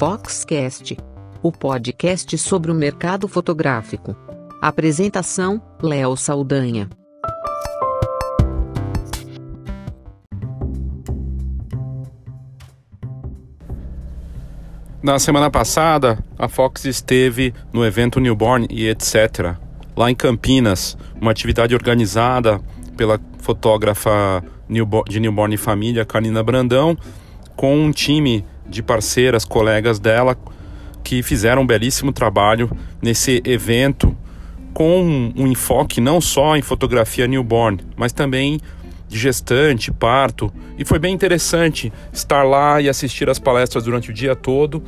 Foxcast, o podcast sobre o mercado fotográfico. Apresentação: Léo Saldanha. Na semana passada, a Fox esteve no evento Newborn e etc. lá em Campinas, uma atividade organizada pela fotógrafa de Newborn e Família, Karina Brandão, com um time de parceiras, colegas dela, que fizeram um belíssimo trabalho nesse evento, com um enfoque não só em fotografia newborn, mas também de gestante, parto, e foi bem interessante estar lá e assistir as palestras durante o dia todo.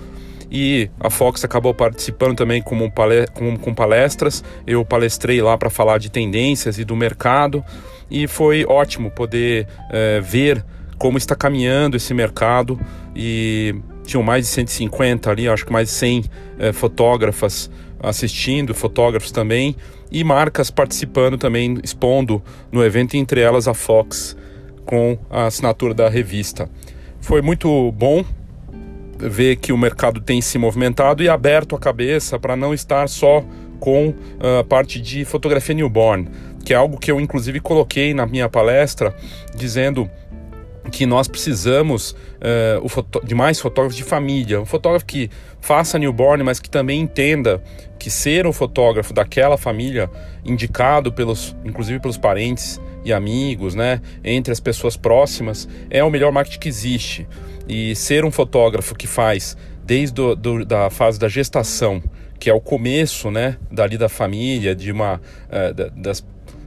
E a Fox acabou participando também com, com, palestras. Eu palestrei lá para falar de tendências e do mercado, e foi ótimo poder é, ver como está caminhando esse mercado. E tinham mais de 150 ali, acho que mais de 100 é, fotógrafas assistindo, fotógrafos também, e marcas participando também, expondo no evento, entre elas a Fox, com a assinatura da revista. Foi muito bom ver que o mercado tem se movimentado e aberto a cabeça para não estar só com ah, a parte de fotografia newborn, que é algo que eu inclusive coloquei na minha palestra, dizendo que nós precisamos uh, de mais fotógrafos de família, um fotógrafo que faça newborn, mas que também entenda que ser um fotógrafo daquela família, indicado pelos, inclusive pelos parentes e amigos, né, entre as pessoas próximas, é o melhor marketing que existe. E ser um fotógrafo que faz desde do, do, da fase da gestação, que é o começo, né, dali da família, de uma uh, das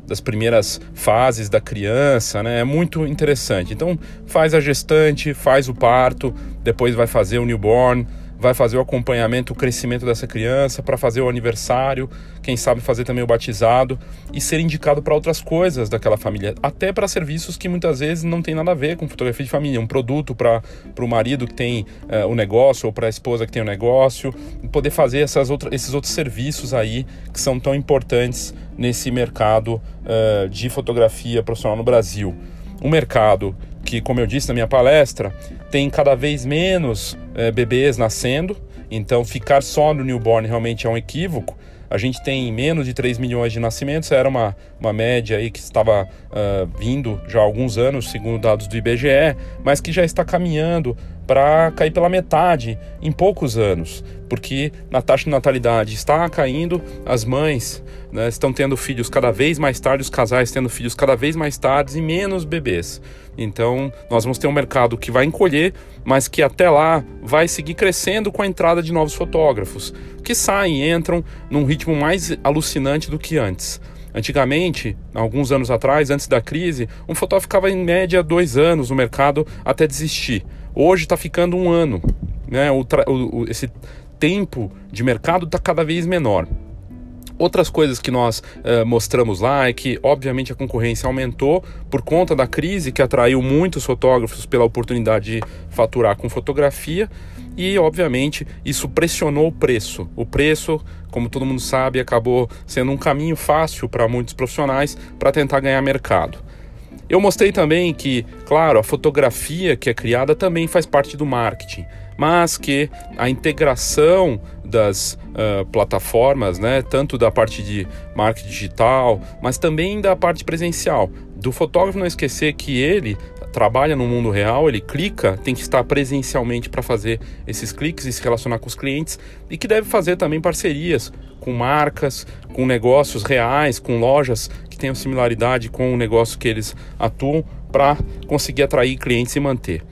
das primeiras fases da criança, né? É muito interessante. Então, faz a gestante, faz o parto, depois vai fazer o newborn, vai fazer o acompanhamento, o crescimento dessa criança, para fazer o aniversário, quem sabe fazer também o batizado e ser indicado para outras coisas daquela família, até para serviços que muitas vezes não tem nada a ver com fotografia de família, um produto para o marido que tem uh, o negócio ou para a esposa que tem o negócio, poder fazer essas outra, esses outros serviços aí que são tão importantes nesse mercado uh, de fotografia profissional no Brasil. Um mercado que, como eu disse na minha palestra, tem cada vez menos é, bebês nascendo, então ficar só no newborn realmente é um equívoco. A gente tem menos de 3 milhões de nascimentos, era uma, uma média aí que estava uh, vindo já há alguns anos, segundo dados do IBGE, mas que já está caminhando para cair pela metade em poucos anos, porque na taxa de natalidade está caindo, as mães né, estão tendo filhos cada vez mais tarde, os casais tendo filhos cada vez mais tarde e menos bebês. Então, nós vamos ter um mercado que vai encolher, mas que até lá vai seguir crescendo com a entrada de novos fotógrafos, que saem e entram num ritmo mais alucinante do que antes. Antigamente, alguns anos atrás, antes da crise, um fotógrafo ficava em média dois anos no mercado até desistir. Hoje está ficando um ano. Né? O, o, esse tempo de mercado está cada vez menor. Outras coisas que nós uh, mostramos lá é que, obviamente, a concorrência aumentou por conta da crise que atraiu muitos fotógrafos pela oportunidade de faturar com fotografia e, obviamente, isso pressionou o preço. O preço, como todo mundo sabe, acabou sendo um caminho fácil para muitos profissionais para tentar ganhar mercado. Eu mostrei também que, claro, a fotografia que é criada também faz parte do marketing, mas que a integração das uh, plataformas, né, tanto da parte de marketing digital, mas também da parte presencial, do fotógrafo não esquecer que ele trabalha no mundo real, ele clica, tem que estar presencialmente para fazer esses cliques e se relacionar com os clientes e que deve fazer também parcerias com marcas, com negócios reais, com lojas que tenham similaridade com o negócio que eles atuam para conseguir atrair clientes e manter.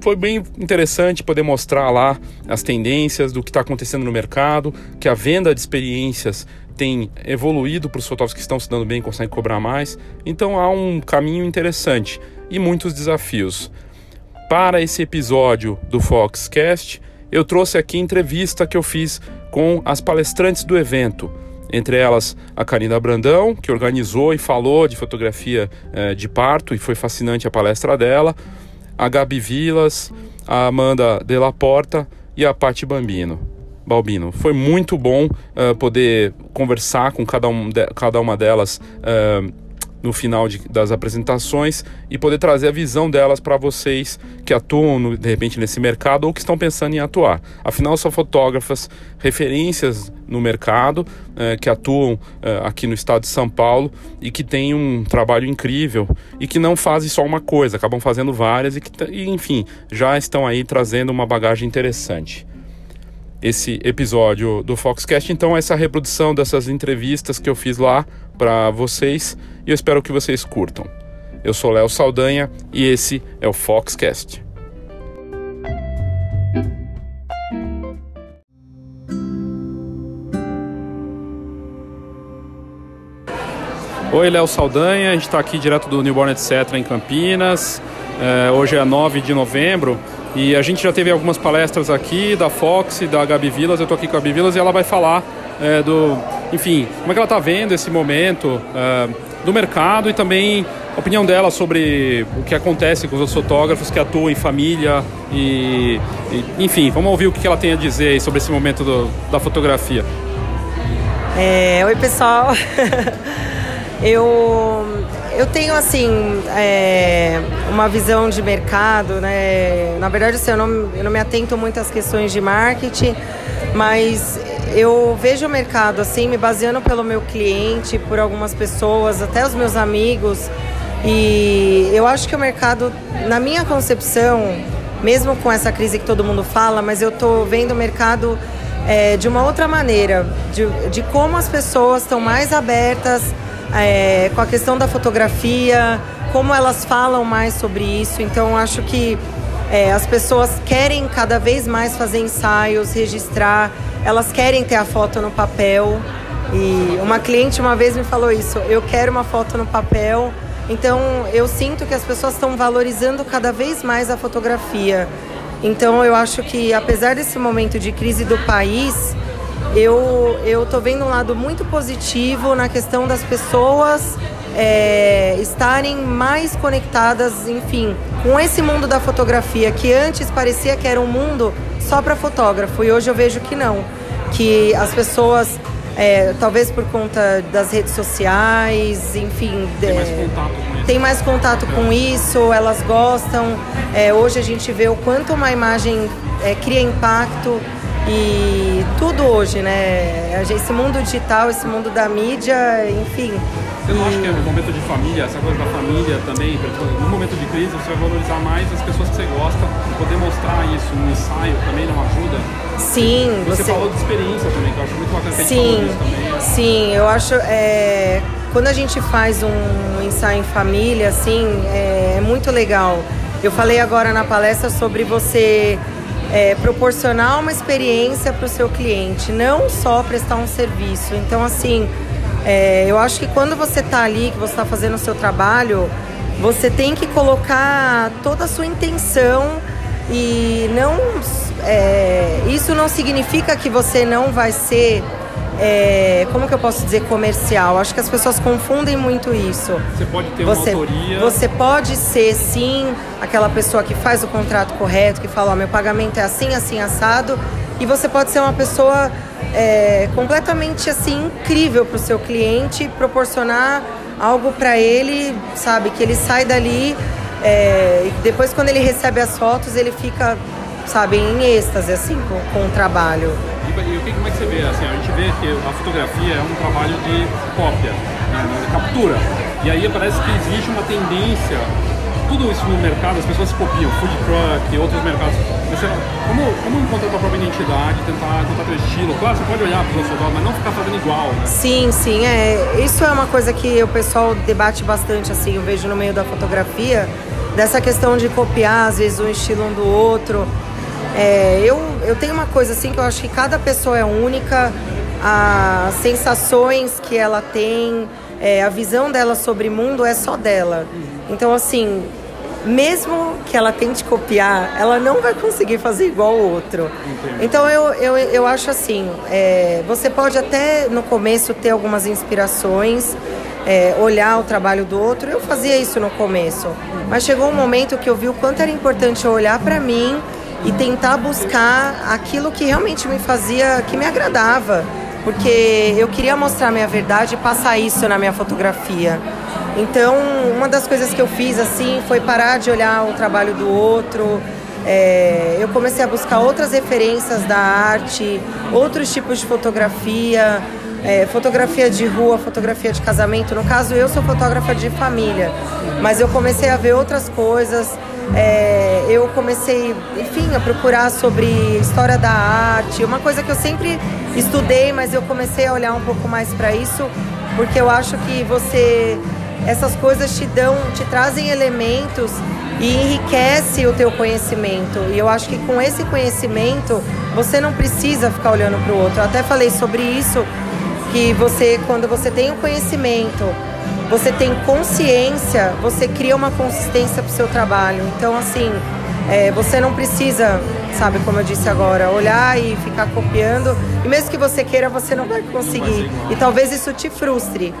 Foi bem interessante poder mostrar lá as tendências do que está acontecendo no mercado, que a venda de experiências tem evoluído para os fotógrafos que estão se dando bem e conseguem cobrar mais. Então há um caminho interessante e muitos desafios. Para esse episódio do Foxcast, eu trouxe aqui entrevista que eu fiz com as palestrantes do evento. Entre elas, a Karina Brandão, que organizou e falou de fotografia eh, de parto, e foi fascinante a palestra dela. A Gabi Vilas, a Amanda de la Porta e a Patti Bambino. Balbino. Foi muito bom uh, poder conversar com cada, um de, cada uma delas uh, no final de, das apresentações e poder trazer a visão delas para vocês que atuam no, de repente nesse mercado ou que estão pensando em atuar. Afinal, são fotógrafas referências no mercado eh, que atuam eh, aqui no estado de São Paulo e que têm um trabalho incrível e que não fazem só uma coisa, acabam fazendo várias e que, e, enfim, já estão aí trazendo uma bagagem interessante esse episódio do Foxcast. Então, essa reprodução dessas entrevistas que eu fiz lá para vocês e eu espero que vocês curtam. Eu sou Léo Saldanha e esse é o Foxcast. Oi, Léo Saldanha, a gente está aqui direto do Newborn Etc. em Campinas. É, hoje é 9 de novembro e a gente já teve algumas palestras aqui da Fox e da Gabi Vilas. Eu estou aqui com a Gabi Vilas e ela vai falar é, do, enfim, como é que ela está vendo esse momento é, do mercado e também a opinião dela sobre o que acontece com os fotógrafos que atuam em família e, e enfim, vamos ouvir o que ela tem a dizer sobre esse momento do, da fotografia. É, oi pessoal, eu eu tenho assim é, uma visão de mercado, né? Na verdade, assim, eu, não, eu não me atento muito às questões de marketing, mas eu vejo o mercado assim, me baseando pelo meu cliente, por algumas pessoas, até os meus amigos. E eu acho que o mercado, na minha concepção, mesmo com essa crise que todo mundo fala, mas eu estou vendo o mercado é, de uma outra maneira, de, de como as pessoas estão mais abertas é, com a questão da fotografia, como elas falam mais sobre isso. Então, acho que é, as pessoas querem cada vez mais fazer ensaios, registrar, elas querem ter a foto no papel. E uma cliente uma vez me falou isso: eu quero uma foto no papel. Então, eu sinto que as pessoas estão valorizando cada vez mais a fotografia. Então, eu acho que, apesar desse momento de crise do país, eu eu tô vendo um lado muito positivo na questão das pessoas é, estarem mais conectadas, enfim, com esse mundo da fotografia que antes parecia que era um mundo só para fotógrafo e hoje eu vejo que não, que as pessoas é, talvez por conta das redes sociais, enfim, tem mais contato com isso, tem mais contato com isso elas gostam. É, hoje a gente vê o quanto uma imagem é, cria impacto e tudo hoje, né? Esse mundo digital, esse mundo da mídia, enfim. Você não acha que é um momento de família, essa coisa da família também? No momento de crise, você vai valorizar mais as pessoas que você gosta poder mostrar isso no ensaio também não ajuda? Sim. Você, você... falou de experiência também, que eu acho muito bacana que sim, a também. Sim, eu acho. É... Quando a gente faz um ensaio em família, assim, é, é muito legal. Eu falei agora na palestra sobre você é, proporcionar uma experiência para o seu cliente, não só prestar um serviço. Então, assim, é, eu acho que quando você está ali, que você está fazendo o seu trabalho, você tem que colocar toda a sua intenção e não. É, isso não significa que você não vai ser é, como que eu posso dizer, comercial. Acho que as pessoas confundem muito isso. Você pode ter você, uma autoria. Você pode ser, sim, aquela pessoa que faz o contrato correto, que fala, ó, meu pagamento é assim, assim, assado. E você pode ser uma pessoa é, completamente, assim, incrível para o seu cliente, proporcionar algo para ele, sabe, que ele sai dali é, e depois quando ele recebe as fotos, ele fica, sabe, em êxtase, assim, com, com o trabalho. E, o que, como é que você vê? Assim, a gente vê que a fotografia é um trabalho de cópia, né, de captura. E aí parece que existe uma tendência tudo isso no mercado, as pessoas se copiam, food truck, outros mercados. Você, como, como encontrar a tua própria identidade, tentar encontrar teu estilo? Claro, você pode olhar para os outros mas não ficar fazendo igual, né? Sim, sim, é. Isso é uma coisa que o pessoal debate bastante, assim, eu vejo no meio da fotografia, dessa questão de copiar, às vezes, um estilo um do outro. É, eu, eu tenho uma coisa assim que eu acho que cada pessoa é única, as sensações que ela tem, é, a visão dela sobre o mundo é só dela. Então, assim, mesmo que ela tente copiar, ela não vai conseguir fazer igual o outro. Entendi. Então eu, eu, eu acho assim, é, você pode até no começo ter algumas inspirações, é, olhar o trabalho do outro. Eu fazia isso no começo, mas chegou um momento que eu vi o quanto era importante olhar para mim e tentar buscar aquilo que realmente me fazia, que me agradava, porque eu queria mostrar minha verdade e passar isso na minha fotografia. Então, uma das coisas que eu fiz assim foi parar de olhar o trabalho do outro. É, eu comecei a buscar outras referências da arte, outros tipos de fotografia, é, fotografia de rua, fotografia de casamento. No caso, eu sou fotógrafa de família, mas eu comecei a ver outras coisas. É, eu comecei, enfim, a procurar sobre história da arte, uma coisa que eu sempre estudei, mas eu comecei a olhar um pouco mais para isso, porque eu acho que você essas coisas te dão, te trazem elementos e enriquece o teu conhecimento. E eu acho que com esse conhecimento você não precisa ficar olhando para o outro. Eu até falei sobre isso que você, quando você tem o conhecimento, você tem consciência, você cria uma consistência para o seu trabalho. Então, assim, é, você não precisa, sabe, como eu disse agora, olhar e ficar copiando. E mesmo que você queira, você não vai conseguir. E talvez isso te frustre.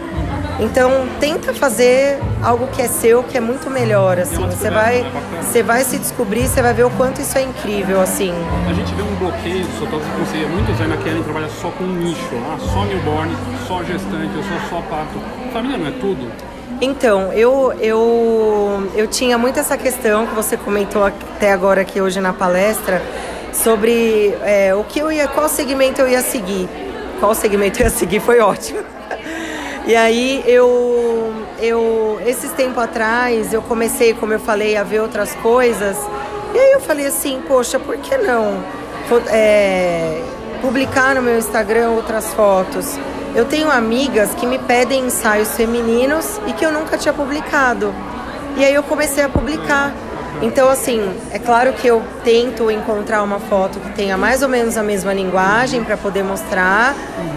Então tenta fazer algo que é seu, que é muito melhor, assim. Você vai, você vai se descobrir, você vai ver o quanto isso é incrível, assim. A gente vê um bloqueio dos fotógrafos que você muitos ainda querem trabalhar só com um nicho, ah, só newborn, só gestante, eu sou só parto. Família não é tudo? Então, eu, eu, eu tinha muito essa questão que você comentou até agora aqui hoje na palestra sobre é, o que eu ia, qual segmento eu ia seguir. Qual segmento eu ia seguir foi ótimo. E aí eu, eu esses tempos atrás eu comecei, como eu falei, a ver outras coisas. E aí eu falei assim, poxa, por que não é, publicar no meu Instagram outras fotos? Eu tenho amigas que me pedem ensaios femininos e que eu nunca tinha publicado. E aí eu comecei a publicar. Então, assim, é claro que eu tento encontrar uma foto que tenha mais ou menos a mesma linguagem para poder mostrar.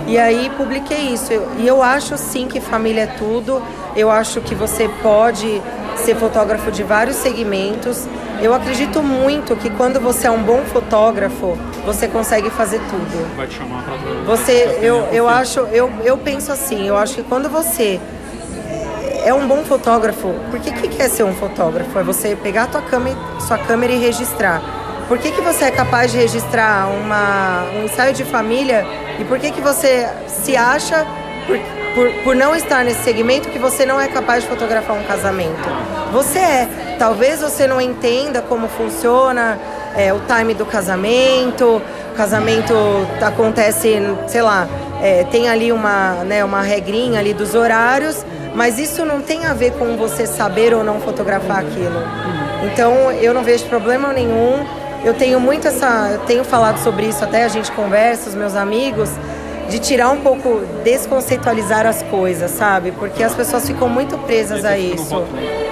E aí publiquei isso. E eu acho sim que família é tudo. Eu acho que você pode ser fotógrafo de vários segmentos. Eu acredito muito que quando você é um bom fotógrafo, você consegue fazer tudo. Vai te chamar para Você, eu, eu acho, eu, eu penso assim, eu acho que quando você é um bom fotógrafo. Porque o que é ser um fotógrafo? É você pegar a tua câmera, sua câmera e registrar. Por que, que você é capaz de registrar uma, um ensaio de família e por que, que você se acha, por, por, por não estar nesse segmento, que você não é capaz de fotografar um casamento? Você é. Talvez você não entenda como funciona é, o time do casamento, o casamento acontece, sei lá, é, tem ali uma, né, uma regrinha ali dos horários, mas isso não tem a ver com você saber ou não fotografar aquilo. Então eu não vejo problema nenhum. Eu tenho muito essa, eu tenho falado sobre isso até a gente conversa, os meus amigos, de tirar um pouco, desconceitualizar as coisas, sabe? Porque as pessoas ficam muito presas a isso.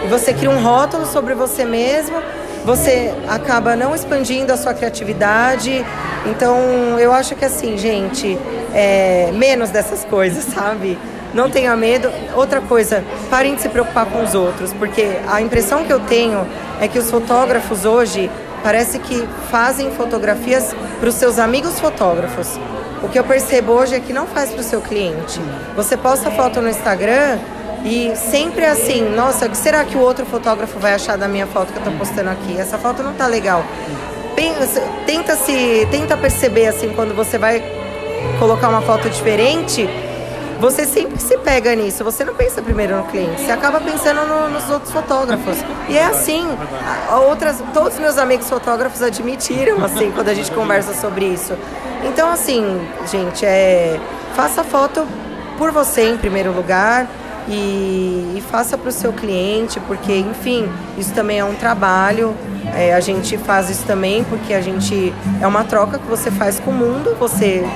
E você cria um rótulo sobre você mesmo, você acaba não expandindo a sua criatividade. Então eu acho que assim, gente, é, menos dessas coisas, sabe? Não tenha medo. Outra coisa, parem de se preocupar com os outros, porque a impressão que eu tenho é que os fotógrafos hoje parece que fazem fotografias para os seus amigos fotógrafos. O que eu percebo hoje é que não faz para o seu cliente. Você posta foto no Instagram e sempre é assim, nossa, o que será que o outro fotógrafo vai achar da minha foto que eu estou postando aqui? Essa foto não está legal. Tenta se, tenta perceber assim quando você vai colocar uma foto diferente você sempre se pega nisso. Você não pensa primeiro no cliente, você acaba pensando no, nos outros fotógrafos. E é assim. Outras, todos os meus amigos fotógrafos admitiram, assim, quando a gente conversa sobre isso. Então, assim, gente, é, faça foto por você em primeiro lugar. E, e faça para o seu cliente, porque, enfim, isso também é um trabalho. É, a gente faz isso também porque a gente é uma troca que você faz com o mundo. Você,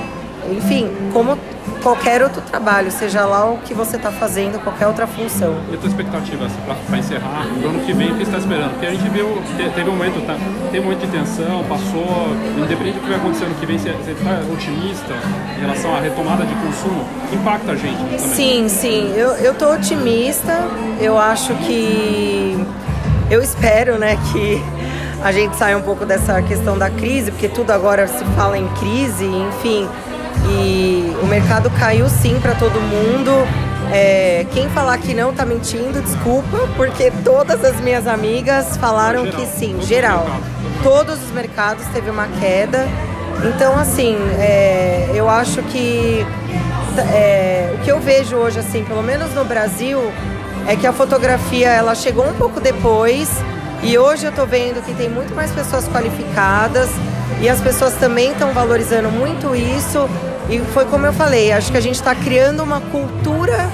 enfim, como qualquer outro trabalho, seja lá o que você está fazendo, qualquer outra função. E a tua expectativa, assim, para encerrar, do ano que vem, o que você está esperando? Porque a gente viu, teve um momento, tá, tem um momento de tensão, passou, independente do que vai acontecer ano que vem, você está otimista em relação à retomada de consumo? Impacta a gente também? Sim, sim, eu estou otimista, eu acho que, eu espero, né, que a gente saia um pouco dessa questão da crise, porque tudo agora se fala em crise, enfim, e o mercado caiu sim para todo mundo. É, quem falar que não tá mentindo, desculpa, porque todas as minhas amigas falaram geral, que sim, geral. Todos os mercados teve uma queda. Então, assim, é, eu acho que é, o que eu vejo hoje, assim, pelo menos no Brasil, é que a fotografia ela chegou um pouco depois e hoje eu estou vendo que tem muito mais pessoas qualificadas e as pessoas também estão valorizando muito isso. E foi como eu falei, acho que a gente está criando uma cultura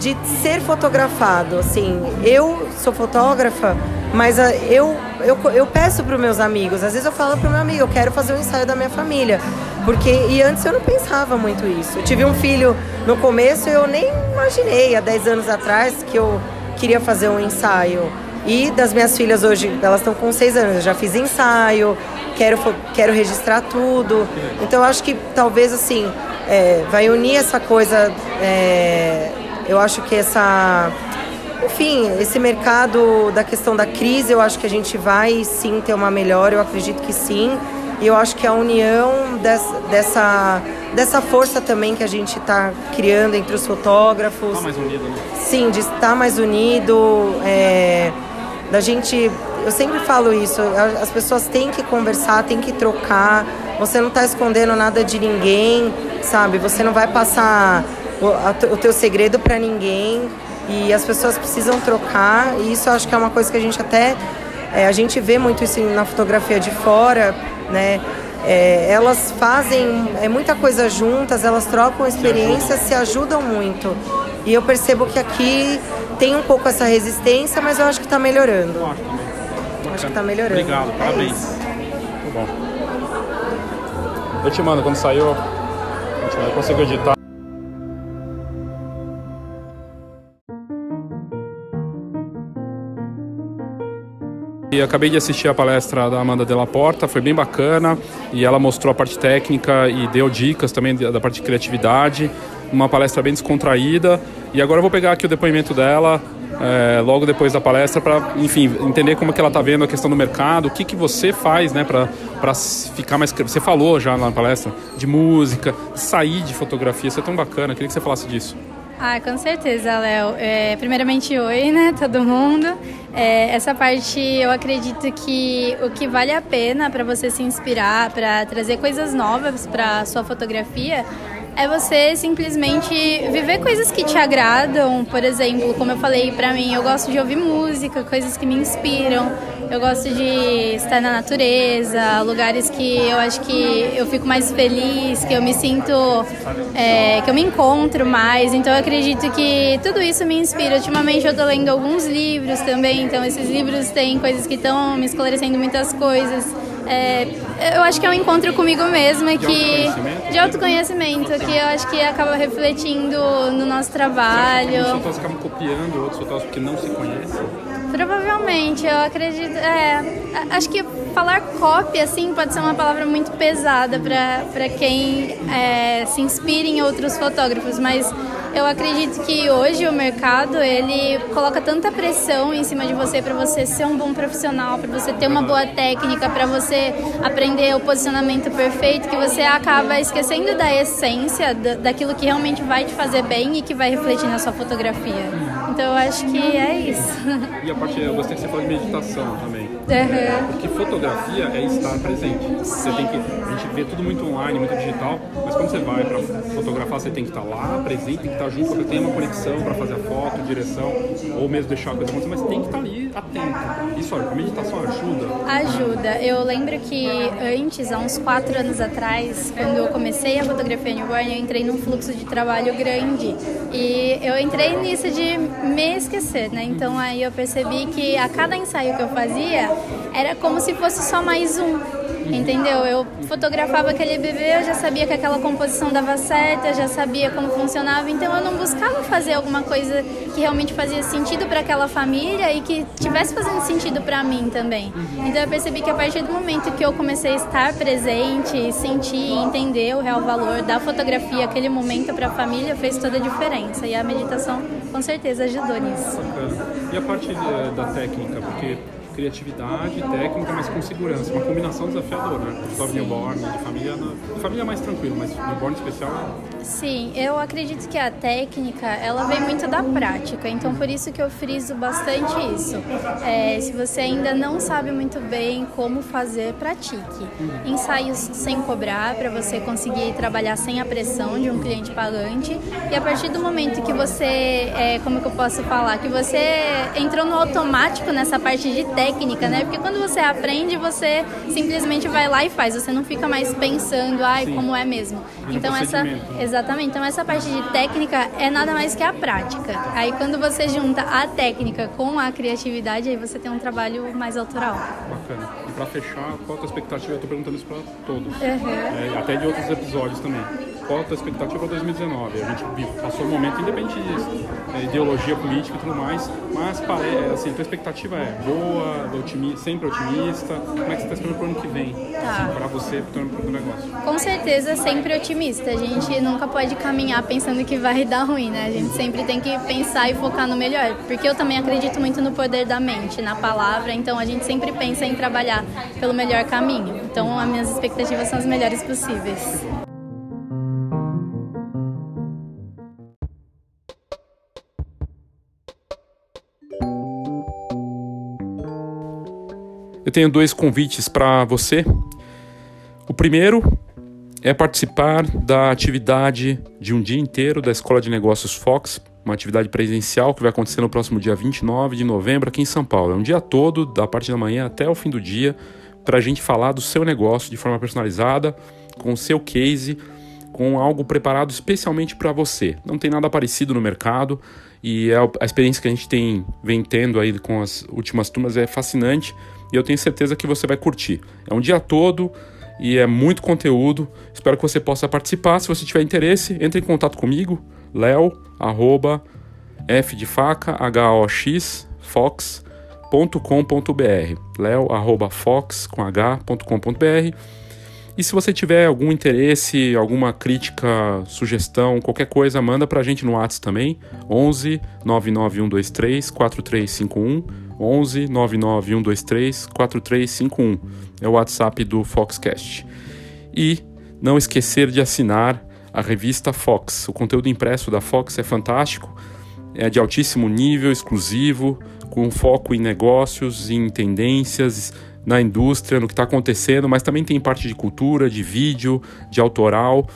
de ser fotografado. Assim, eu sou fotógrafa, mas ah, eu, eu, eu peço para os meus amigos, às vezes eu falo para o meu amigo, eu quero fazer um ensaio da minha família. Porque, e antes eu não pensava muito isso. Eu tive um filho no começo, eu nem imaginei há 10 anos atrás que eu queria fazer um ensaio. E das minhas filhas hoje, elas estão com seis anos, eu já fiz ensaio, quero, quero registrar tudo. Então eu acho que talvez assim, é, vai unir essa coisa. É, eu acho que essa. Enfim, esse mercado da questão da crise, eu acho que a gente vai sim ter uma melhora, eu acredito que sim. E eu acho que a união dessa, dessa, dessa força também que a gente está criando entre os fotógrafos. Está mais unido, né? Sim, de estar mais unido. É, da gente. Eu sempre falo isso, as pessoas têm que conversar, têm que trocar. Você não está escondendo nada de ninguém, sabe? Você não vai passar o, o teu segredo para ninguém e as pessoas precisam trocar. E isso acho que é uma coisa que a gente até é, a gente vê muito isso na fotografia de fora, né? É, elas fazem é, muita coisa juntas, elas trocam experiências, se ajudam muito. E eu percebo que aqui tem um pouco essa resistência, mas eu acho que está melhorando. Eu acho também. Acho que está melhorando. Obrigado, é parabéns. Isso. Muito bom. Eu te mando quando saiu. Eu consigo editar. E acabei de assistir a palestra da Amanda Della Porta, foi bem bacana e ela mostrou a parte técnica e deu dicas também da parte de criatividade. Uma palestra bem descontraída e agora eu vou pegar aqui o depoimento dela é, logo depois da palestra para, enfim, entender como que ela está vendo a questão do mercado, o que, que você faz, né, para ficar mais... Você falou já na palestra de música, sair de fotografia, isso é tão bacana, queria que você falasse disso. Ah, com certeza, Léo. É, primeiramente, oi, né, todo mundo. É, essa parte eu acredito que o que vale a pena para você se inspirar, para trazer coisas novas para sua fotografia, é você simplesmente viver coisas que te agradam. Por exemplo, como eu falei para mim, eu gosto de ouvir música, coisas que me inspiram. Eu gosto de estar na natureza, lugares que eu acho que eu fico mais feliz, que eu me sinto, é, que eu me encontro mais. Então eu acredito que tudo isso me inspira. Ultimamente eu estou lendo alguns livros também, então esses livros têm coisas que estão me esclarecendo muitas coisas. É, eu acho que é um encontro comigo mesma que de autoconhecimento que eu acho que acaba refletindo no nosso trabalho. Os fotógrafos acabam copiando outros fotógrafos que não se conhecem? Provavelmente, eu acredito. É, acho que falar cópia assim pode ser uma palavra muito pesada para quem é, se inspira em outros fotógrafos, mas eu acredito que hoje o mercado ele coloca tanta pressão em cima de você para você ser um bom profissional, para você ter uma boa técnica, para você aprender o posicionamento perfeito, que você acaba esquecendo da essência, daquilo que realmente vai te fazer bem e que vai refletir na sua fotografia. Então eu acho que é isso. E a parte, eu gostei que você falou de meditação também. Uhum. Porque fotografia é estar presente. Você tem que, a gente vê tudo muito online, muito digital, mas quando você vai para fotografar, você tem que estar lá presente, tem que estar junto, porque tem uma conexão para fazer a foto, direção, ou mesmo deixar a coisa acontecer, mas tem que estar ali atento. Isso, a meditação ajuda? Ajuda. Eu lembro que antes, há uns quatro anos atrás, quando eu comecei a fotografia newborn, eu entrei num fluxo de trabalho grande. E eu entrei nisso de me esquecer, né? Então aí eu percebi que a cada ensaio que eu fazia, era como se fosse só mais um. Entendeu? Eu fotografava aquele bebê, eu já sabia que aquela composição dava certo, eu já sabia como funcionava, então eu não buscava fazer alguma coisa que realmente fazia sentido para aquela família e que tivesse fazendo sentido para mim também. Então eu percebi que a partir do momento que eu comecei a estar presente, sentir entender o real valor da fotografia, aquele momento para a família, fez toda a diferença. E a meditação com certeza ajudou nisso. Bacana. E a parte da técnica, porque criatividade, técnica, mas com segurança. Uma combinação desafiadora, né? Só newborn, de família, de família mais tranquilo, mas newborn especial. Sim, eu acredito que a técnica, ela vem muito da prática, então por isso que eu friso bastante isso. É, se você ainda não sabe muito bem como fazer, pratique. Ensaios sem cobrar, para você conseguir trabalhar sem a pressão de um cliente pagante. E a partir do momento que você, é, como que eu posso falar, que você entrou no automático nessa parte de técnica, né? Porque quando você aprende, você simplesmente vai lá e faz. Você não fica mais pensando, ai, Sim. como é mesmo. então essa, exatamente. Então essa parte de técnica é nada mais que a prática. Aí quando você junta a técnica com a criatividade, aí você tem um trabalho mais autoral. Bacana. E para fechar, qual a tua expectativa? Eu tô perguntando isso para todos. Uhum. É, até de outros episódios também a expectativa para 2019? A gente passou um momento independente de é, ideologia política e tudo mais, mas é, assim, a tua expectativa é boa, otimi sempre otimista? Como é que você está esperando para o ano que vem? Tá. Assim, para você, para o negócio? Com certeza, sempre otimista. A gente nunca pode caminhar pensando que vai dar ruim, né? A gente sempre tem que pensar e focar no melhor. Porque eu também acredito muito no poder da mente, na palavra, então a gente sempre pensa em trabalhar pelo melhor caminho. Então, as minhas expectativas são as melhores possíveis. Tenho dois convites para você. O primeiro é participar da atividade de um dia inteiro da Escola de Negócios Fox, uma atividade presencial que vai acontecer no próximo dia 29 de novembro aqui em São Paulo. É um dia todo, da parte da manhã até o fim do dia, para a gente falar do seu negócio de forma personalizada, com o seu case, com algo preparado especialmente para você. Não tem nada parecido no mercado e é a experiência que a gente tem vem tendo aí com as últimas turmas é fascinante e eu tenho certeza que você vai curtir. É um dia todo e é muito conteúdo. Espero que você possa participar. Se você tiver interesse, entre em contato comigo, leo, arroba, f de faca, h o x, fox.com.br. leo, arroba, fox, com h.com.br e se você tiver algum interesse, alguma crítica, sugestão, qualquer coisa, manda pra gente no WhatsApp também, 11 99123 4351, 11 99123 4351. É o WhatsApp do Foxcast. E não esquecer de assinar a revista Fox. O conteúdo impresso da Fox é fantástico, é de altíssimo nível, exclusivo, com foco em negócios, em tendências, na indústria, no que está acontecendo, mas também tem parte de cultura, de vídeo, de autoral.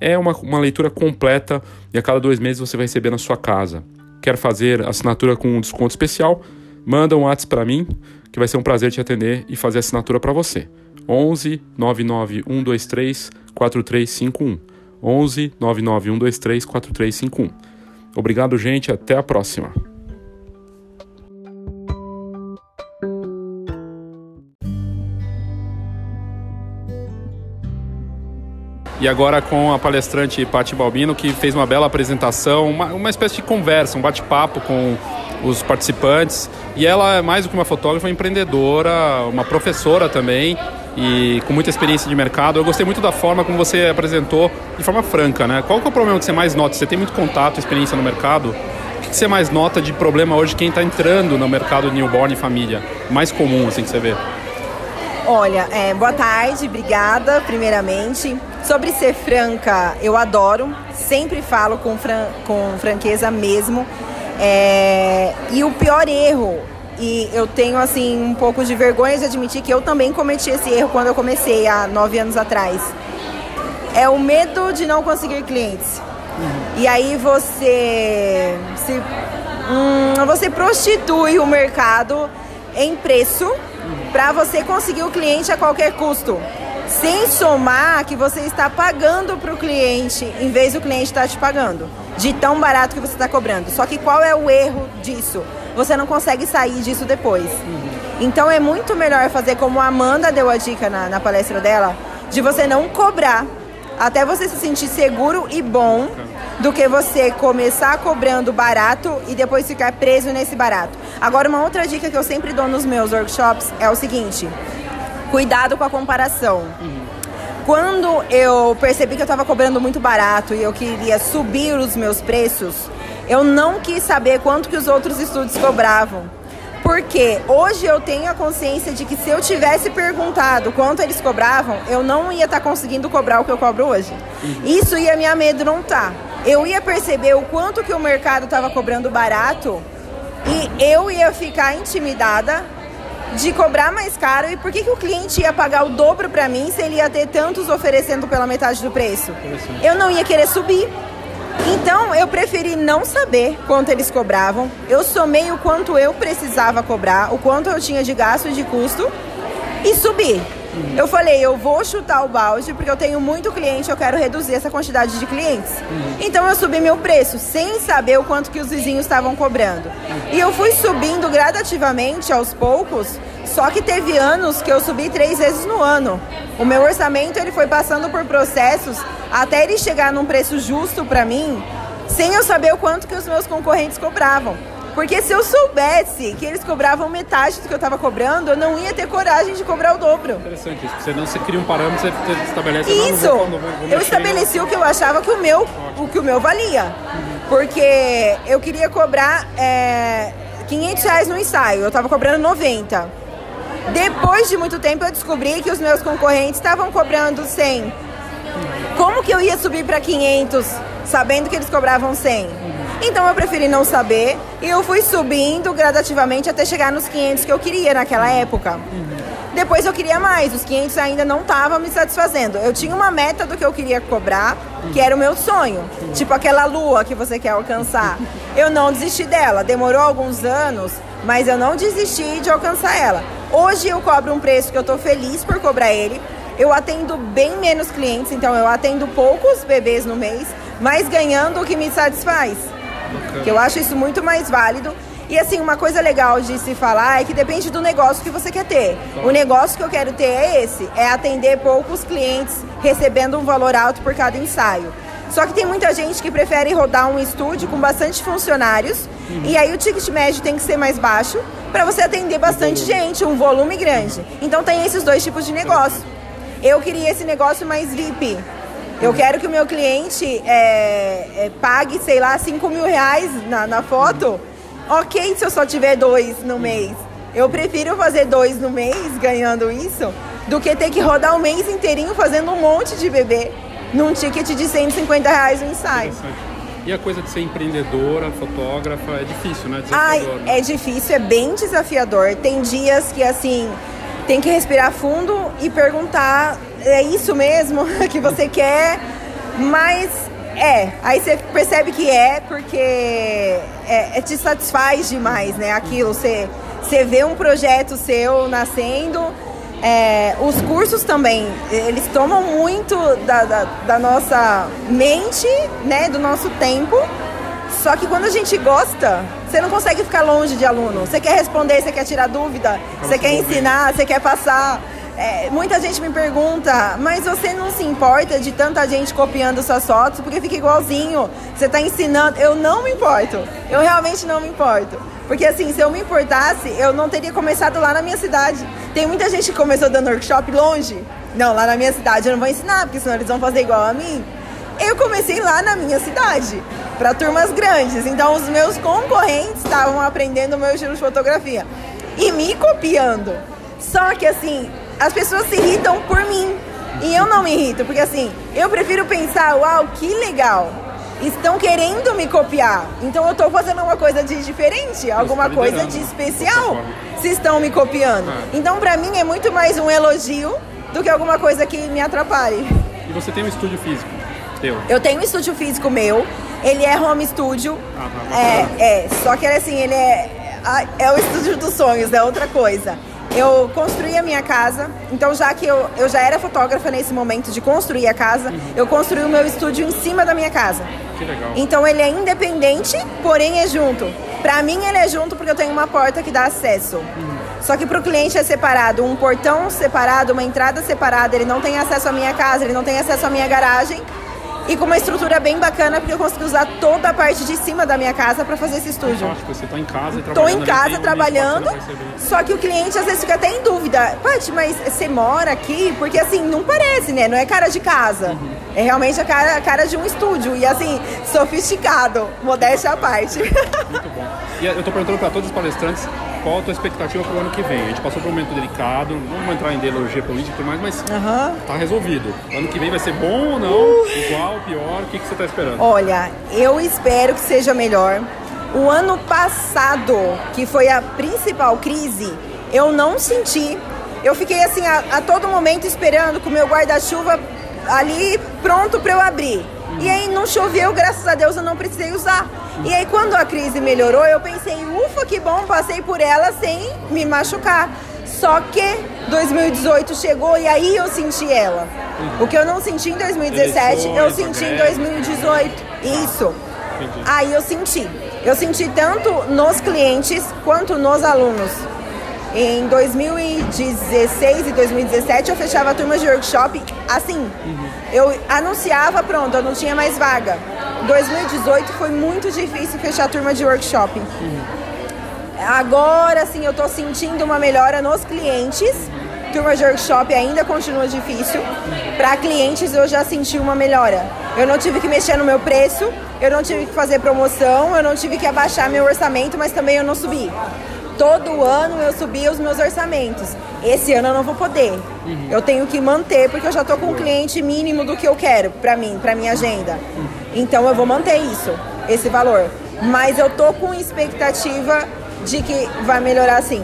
É uma, uma leitura completa e a cada dois meses você vai receber na sua casa. Quer fazer assinatura com um desconto especial? Manda um WhatsApp para mim, que vai ser um prazer te atender e fazer assinatura para você. 11 99 123 4351. 11 99 123 4351. Obrigado, gente. Até a próxima. E agora com a palestrante Patti Balbino, que fez uma bela apresentação, uma, uma espécie de conversa, um bate-papo com os participantes. E ela é mais do que uma fotógrafa, uma empreendedora, uma professora também e com muita experiência de mercado. Eu gostei muito da forma como você apresentou de forma franca, né? Qual é o problema que você mais nota? Você tem muito contato, experiência no mercado. O que você mais nota de problema hoje quem está entrando no mercado newborn e família? Mais comum, assim, que você vê? Olha, é, boa tarde, obrigada, primeiramente. Sobre ser franca, eu adoro, sempre falo com, fran com franqueza mesmo. É, e o pior erro, e eu tenho assim um pouco de vergonha de admitir que eu também cometi esse erro quando eu comecei há nove anos atrás, é o medo de não conseguir clientes. Uhum. E aí você se, hum, você prostitui o mercado em preço para você conseguir o cliente a qualquer custo. Sem somar que você está pagando para o cliente em vez do cliente estar tá te pagando. De tão barato que você está cobrando. Só que qual é o erro disso? Você não consegue sair disso depois. Então é muito melhor fazer como a Amanda deu a dica na, na palestra dela, de você não cobrar até você se sentir seguro e bom do que você começar cobrando barato e depois ficar preso nesse barato. Agora, uma outra dica que eu sempre dou nos meus workshops é o seguinte: cuidado com a comparação. Quando eu percebi que eu estava cobrando muito barato e eu queria subir os meus preços, eu não quis saber quanto que os outros estúdios cobravam. Porque hoje eu tenho a consciência de que se eu tivesse perguntado quanto eles cobravam, eu não ia estar tá conseguindo cobrar o que eu cobro hoje. Isso ia me amedrontar. Eu ia perceber o quanto que o mercado estava cobrando barato e eu ia ficar intimidada de cobrar mais caro e por que, que o cliente ia pagar o dobro para mim se ele ia ter tantos oferecendo pela metade do preço? Eu não ia querer subir. Então eu preferi não saber quanto eles cobravam. Eu somei o quanto eu precisava cobrar, o quanto eu tinha de gasto e de custo e subi. Eu falei, eu vou chutar o balde porque eu tenho muito cliente, eu quero reduzir essa quantidade de clientes. Uhum. Então eu subi meu preço sem saber o quanto que os vizinhos estavam cobrando. Uhum. E eu fui subindo gradativamente aos poucos, só que teve anos que eu subi três vezes no ano. O meu orçamento ele foi passando por processos até ele chegar num preço justo para mim, sem eu saber o quanto que os meus concorrentes cobravam. Porque se eu soubesse que eles cobravam metade do que eu estava cobrando, eu não ia ter coragem de cobrar o dobro. Interessante isso. Você não se cria um parâmetro, você estabelece... Isso! Não, vou, vou, vou eu estabeleci o que eu achava que o meu, o que o meu valia. Uhum. Porque eu queria cobrar é, 500 reais no ensaio, eu estava cobrando 90. Depois de muito tempo eu descobri que os meus concorrentes estavam cobrando 100. Como que eu ia subir para 500 sabendo que eles cobravam 100? Então eu preferi não saber e eu fui subindo gradativamente até chegar nos 500 que eu queria naquela época. Depois eu queria mais, os 500 ainda não estavam me satisfazendo. Eu tinha uma meta do que eu queria cobrar, que era o meu sonho. Tipo aquela lua que você quer alcançar. Eu não desisti dela, demorou alguns anos, mas eu não desisti de alcançar ela. Hoje eu cobro um preço que eu estou feliz por cobrar ele. Eu atendo bem menos clientes, então eu atendo poucos bebês no mês, mas ganhando o que me satisfaz. Que eu acho isso muito mais válido. E assim, uma coisa legal de se falar é que depende do negócio que você quer ter. O negócio que eu quero ter é esse, é atender poucos clientes recebendo um valor alto por cada ensaio. Só que tem muita gente que prefere rodar um estúdio com bastante funcionários uhum. e aí o ticket médio tem que ser mais baixo para você atender bastante gente, um volume grande. Então tem esses dois tipos de negócio. Eu queria esse negócio mais VIP, eu quero que o meu cliente é, é, pague, sei lá, 5 mil reais na, na foto. Ok, se eu só tiver dois no mês. Eu prefiro fazer dois no mês ganhando isso do que ter que rodar o mês inteirinho fazendo um monte de bebê num ticket de 150 reais no ensaio. E a coisa de ser empreendedora, fotógrafa, é difícil, né? Ai, né? é difícil, é bem desafiador. Tem dias que, assim, tem que respirar fundo e perguntar é isso mesmo que você quer, mas é, aí você percebe que é porque é, é, te satisfaz demais, né? Aquilo, você, você vê um projeto seu nascendo, é, os cursos também, eles tomam muito da, da, da, nossa mente, né? Do nosso tempo. Só que quando a gente gosta, você não consegue ficar longe de aluno. Você quer responder, você quer tirar dúvida, você quer ensinar, você quer passar. É, muita gente me pergunta, mas você não se importa de tanta gente copiando suas fotos porque fica igualzinho. Você está ensinando. Eu não me importo. Eu realmente não me importo. Porque assim, se eu me importasse, eu não teria começado lá na minha cidade. Tem muita gente que começou dando workshop longe. Não, lá na minha cidade eu não vou ensinar, porque senão eles vão fazer igual a mim. Eu comecei lá na minha cidade, para turmas grandes. Então os meus concorrentes estavam aprendendo o meu estilo de fotografia e me copiando. Só que assim, as pessoas se irritam por mim. E eu não me irrito, porque assim, eu prefiro pensar, uau, que legal. Estão querendo me copiar. Então eu estou fazendo uma coisa de diferente, alguma coisa de especial, se estão me copiando. Ah. Então para mim é muito mais um elogio do que alguma coisa que me atrapalhe. E você tem um estúdio físico? Teu? Eu tenho um estúdio físico meu. Ele é home studio. Ah, tá, é, é, só que assim, ele é é o estúdio dos sonhos, é outra coisa eu construí a minha casa. Então, já que eu, eu já era fotógrafa nesse momento de construir a casa, uhum. eu construí o meu estúdio em cima da minha casa. Que legal. Então, ele é independente, porém é junto. Para mim, ele é junto porque eu tenho uma porta que dá acesso. Uhum. Só que para o cliente é separado, um portão separado, uma entrada separada. Ele não tem acesso à minha casa, ele não tem acesso à minha garagem e com uma estrutura bem bacana, porque eu consegui usar toda a parte de cima da minha casa para fazer esse estúdio. Fantástico, você está em casa e trabalhando. Estou em casa trabalhando, só que o cliente às vezes fica até em dúvida. Paty, mas você mora aqui? Porque assim, não parece, né? Não é cara de casa. Uhum. É realmente a cara, a cara de um estúdio. E assim, sofisticado, modéstia à parte. Muito bom. E eu estou perguntando para todos os palestrantes qual a tua expectativa para o ano que vem? A gente passou por um momento delicado, não vou entrar em ideologia política e tudo mais, mas Uhum. tá resolvido. Ano que vem vai ser bom ou não? Igual, pior? O que, que você tá esperando? Olha, eu espero que seja melhor. O ano passado, que foi a principal crise, eu não senti. Eu fiquei assim a, a todo momento esperando com o meu guarda-chuva ali pronto para eu abrir. E aí não choveu, graças a Deus eu não precisei usar. E aí quando a crise melhorou, eu pensei, ufa, que bom, passei por ela sem me machucar. Só que 2018 chegou e aí eu senti ela. O que eu não senti em 2017, eu Eleições, senti em greve. 2018. Isso. Entendi. Aí eu senti. Eu senti tanto nos clientes quanto nos alunos. Em 2016 e 2017 eu fechava turmas de workshop assim. Eu anunciava, pronto, eu não tinha mais vaga. Em 2018 foi muito difícil fechar turma de workshop. Agora sim eu tô sentindo uma melhora nos clientes. Turma de workshop ainda continua difícil. Para clientes eu já senti uma melhora. Eu não tive que mexer no meu preço, eu não tive que fazer promoção, eu não tive que abaixar meu orçamento, mas também eu não subi. Todo ano eu subi os meus orçamentos. Esse ano eu não vou poder. Eu tenho que manter porque eu já tô com um cliente mínimo do que eu quero para mim, para minha agenda. Então eu vou manter isso, esse valor. Mas eu tô com expectativa de que vai melhorar sim.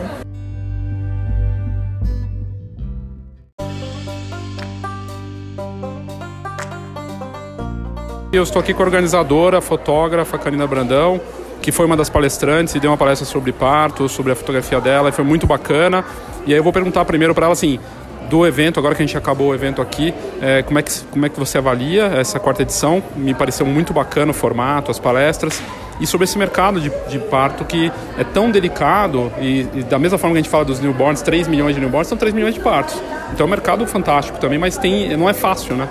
Eu estou aqui com a organizadora, a fotógrafa Karina Brandão, que foi uma das palestrantes e deu uma palestra sobre parto, sobre a fotografia dela, e foi muito bacana. E aí eu vou perguntar primeiro para ela assim, do evento, agora que a gente acabou o evento aqui, é, como, é que, como é que você avalia essa quarta edição? Me pareceu muito bacana o formato, as palestras. E sobre esse mercado de, de parto que é tão delicado, e, e da mesma forma que a gente fala dos newborns, 3 milhões de newborns são 3 milhões de partos. Então é um mercado fantástico também, mas tem, não é fácil, né?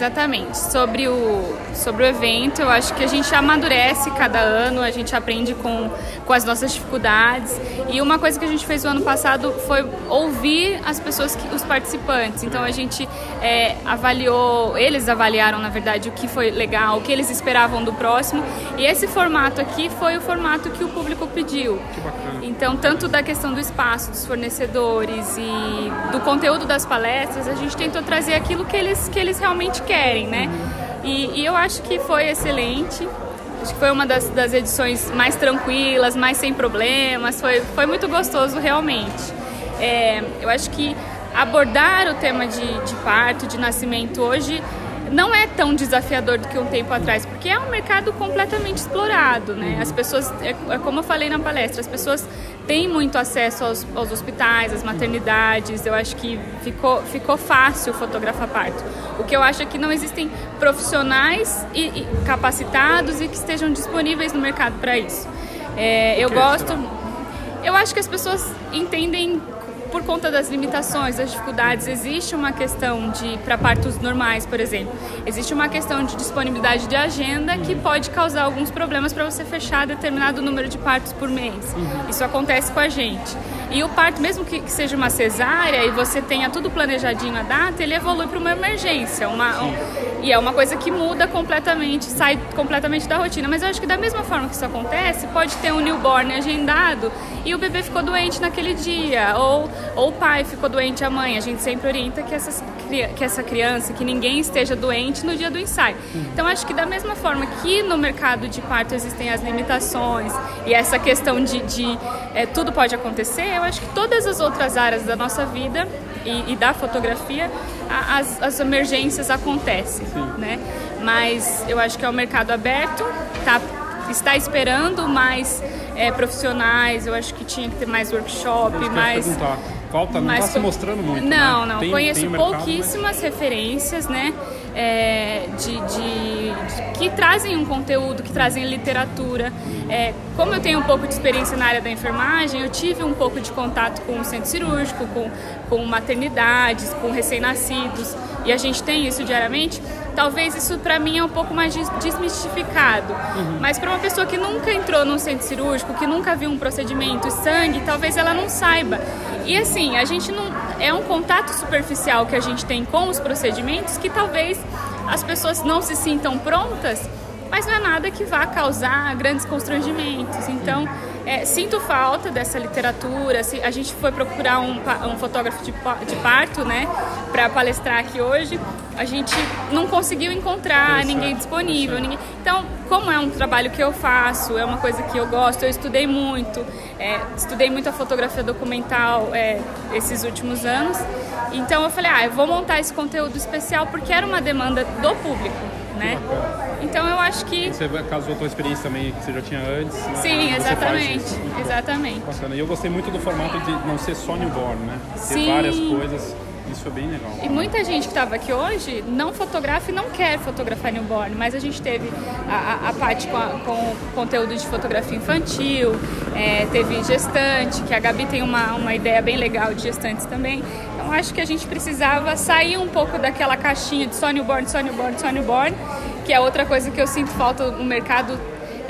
Exatamente. Sobre o, sobre o evento, eu acho que a gente amadurece cada ano, a gente aprende com, com as nossas dificuldades. E uma coisa que a gente fez o ano passado foi ouvir as pessoas, que, os participantes. Então a gente é, avaliou, eles avaliaram, na verdade, o que foi legal, o que eles esperavam do próximo. E esse formato aqui foi o formato que o público pediu. Que bacana. Então, tanto da questão do espaço, dos fornecedores e do conteúdo das palestras, a gente tentou trazer aquilo que eles, que eles realmente querem, né? E, e eu acho que foi excelente. Acho que foi uma das, das edições mais tranquilas, mais sem problemas. Foi, foi muito gostoso, realmente. É, eu acho que abordar o tema de, de parto, de nascimento hoje não é tão desafiador do que um tempo atrás, porque é um mercado completamente explorado, né? As pessoas, é, é como eu falei na palestra, as pessoas têm muito acesso aos, aos hospitais, às maternidades. Eu acho que ficou, ficou fácil fotografar parto. O que eu acho é que não existem profissionais e, e capacitados e que estejam disponíveis no mercado para isso. É, eu gosto. será? Eu acho que as pessoas entendem por conta das limitações, das dificuldades, existe uma questão de para partos normais, por exemplo, existe uma questão de disponibilidade de agenda que pode causar alguns problemas para você fechar determinado número de partos por mês. Isso acontece com a gente. E o parto, mesmo que, que seja uma cesárea e você tenha tudo planejadinho a data, ele evolui para uma emergência, uma um- e é uma coisa que muda completamente, sai completamente da rotina. Mas eu acho que da mesma forma que isso acontece, pode ter um newborn agendado e o bebê ficou doente naquele dia, ou, ou o pai ficou doente a mãe. A gente sempre orienta que, essas, que essa criança, que ninguém esteja doente no dia do ensaio. Então acho que da mesma forma que no mercado de parto existem as limitações e essa questão de, de eh, tudo pode acontecer, eu acho que todas as outras áreas da nossa vida e, e da fotografia, a- as, as emergências acontecem, né? Mas eu acho que é um mercado aberto, tá, está esperando mais eh, profissionais, eu acho que tinha que ter mais workshop, mais... Falta, não está se mostrando muito. Não, né? não. Tem- Conheço tem mercado, pouquíssimas referências, né? é, de, de- de- que trazem um conteúdo, que trazem literatura. É, como eu tenho um pouco de experiência na área da enfermagem, eu tive um pouco de contato com o centro cirúrgico, com, com maternidades, com recém-nascidos, e a gente tem isso diariamente. Talvez isso para mim é um pouco mais des- desmistificado, mas para uma pessoa que nunca entrou num centro cirúrgico, que nunca viu um procedimento, sangue, talvez ela não saiba. E assim, a gente não é um contato superficial que a gente tem com os procedimentos que talvez as pessoas não se sintam prontas, mas não é nada que vá causar grandes constrangimentos. Então, é, sinto falta dessa literatura. A gente foi procurar um, um fotógrafo de, de parto, né, para palestrar aqui hoje. A gente não conseguiu encontrar ninguém disponível. Ninguém... Então, como é um trabalho que eu faço, é uma coisa que eu gosto, eu estudei muito, é, estudei muito a fotografia documental é, esses últimos anos. Então, eu falei, ah, eu vou montar esse conteúdo especial porque era uma demanda do público né? Então eu acho que. Você casou a tua experiência também que você já tinha antes. Né? Sim, exatamente. Exatamente. Bacana. E eu gostei muito do formato de não ser só newborn, né? Ter Sim. várias coisas. Isso é bem legal. E muita gente que estava aqui hoje não fotografa e não quer fotografar newborn, mas a gente teve a, a, a parte com, a, com conteúdo de fotografia infantil, é, teve gestante, que a Gabi tem uma, uma ideia bem legal de gestantes também. Então acho que a gente precisava sair um pouco daquela caixinha de só newborn, só newborn, só newborn, que é outra coisa que eu sinto falta no mercado.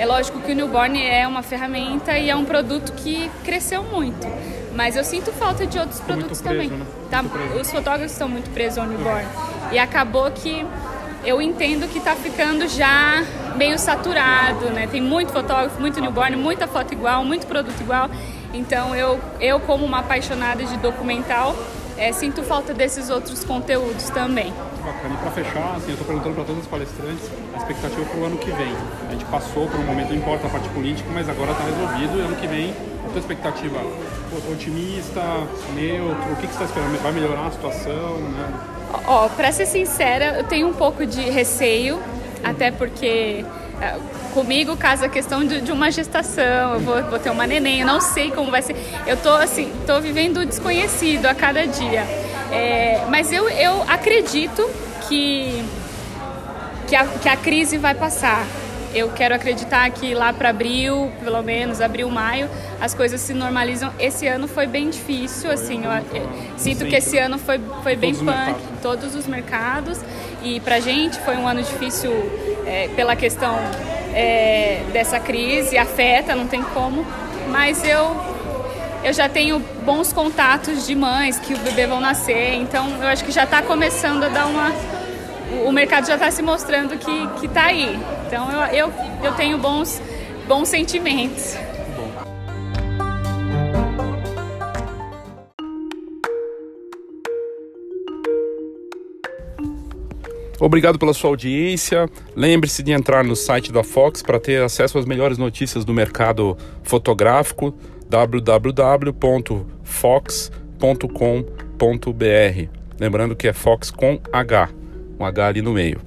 É lógico que o newborn é uma ferramenta e é um produto que cresceu muito. Mas eu sinto falta de outros produtos preso, também. Né? Tá, os fotógrafos estão muito presos ao newborn. E acabou que eu entendo que está ficando já meio saturado, né? Tem muito fotógrafo, muito newborn, muita foto igual, muito produto igual. Então eu, eu como uma apaixonada de documental, é, sinto falta desses outros conteúdos também. Bacana. E para fechar, assim, eu estou perguntando para todos os palestrantes a expectativa para o ano que vem. A gente passou por um momento, não importa a parte política, mas agora está resolvido e ano que vem, a tua expectativa otimista, neutro, o que, que você está esperando? Vai melhorar a situação? Né? Ó, para ser sincera, eu tenho um pouco de receio, até porque é, comigo casa a questão de, de, uma gestação, eu vou, vou ter uma neném, eu não sei como vai ser. Eu tô assim, tô vivendo o desconhecido a cada dia. É, mas eu, eu acredito que, que, a, que a crise vai passar. Eu quero acreditar que lá para abril, pelo menos abril, maio, as coisas se normalizam. Esse ano foi bem difícil, assim, eu, eu sinto que esse ano foi, foi bem punk, todos os mercados. E pra gente foi um ano difícil é, pela questão é, dessa crise, afeta, não tem como. Mas eu, eu já tenho bons contatos de mães que o bebê vão nascer, então eu acho que já está começando a dar uma. O mercado já está se mostrando que está aí. Então eu, eu, eu tenho bons, bons sentimentos. Obrigado pela sua audiência. Lembre-se de entrar no site da Fox para ter acesso às melhores notícias do mercado fotográfico www.fox.com.br. Lembrando que é Fox com H, um H ali no meio.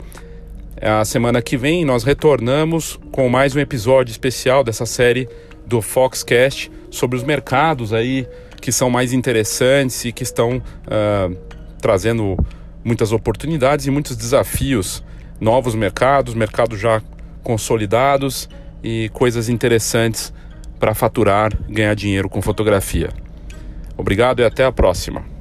A semana que vem nós retornamos com mais um episódio especial dessa série do Foxcast sobre os mercados aí que são mais interessantes e que estão uh, trazendo muitas oportunidades e muitos desafios, novos mercados, mercados já consolidados e coisas interessantes para faturar, ganhar dinheiro com fotografia. Obrigado e até a próxima.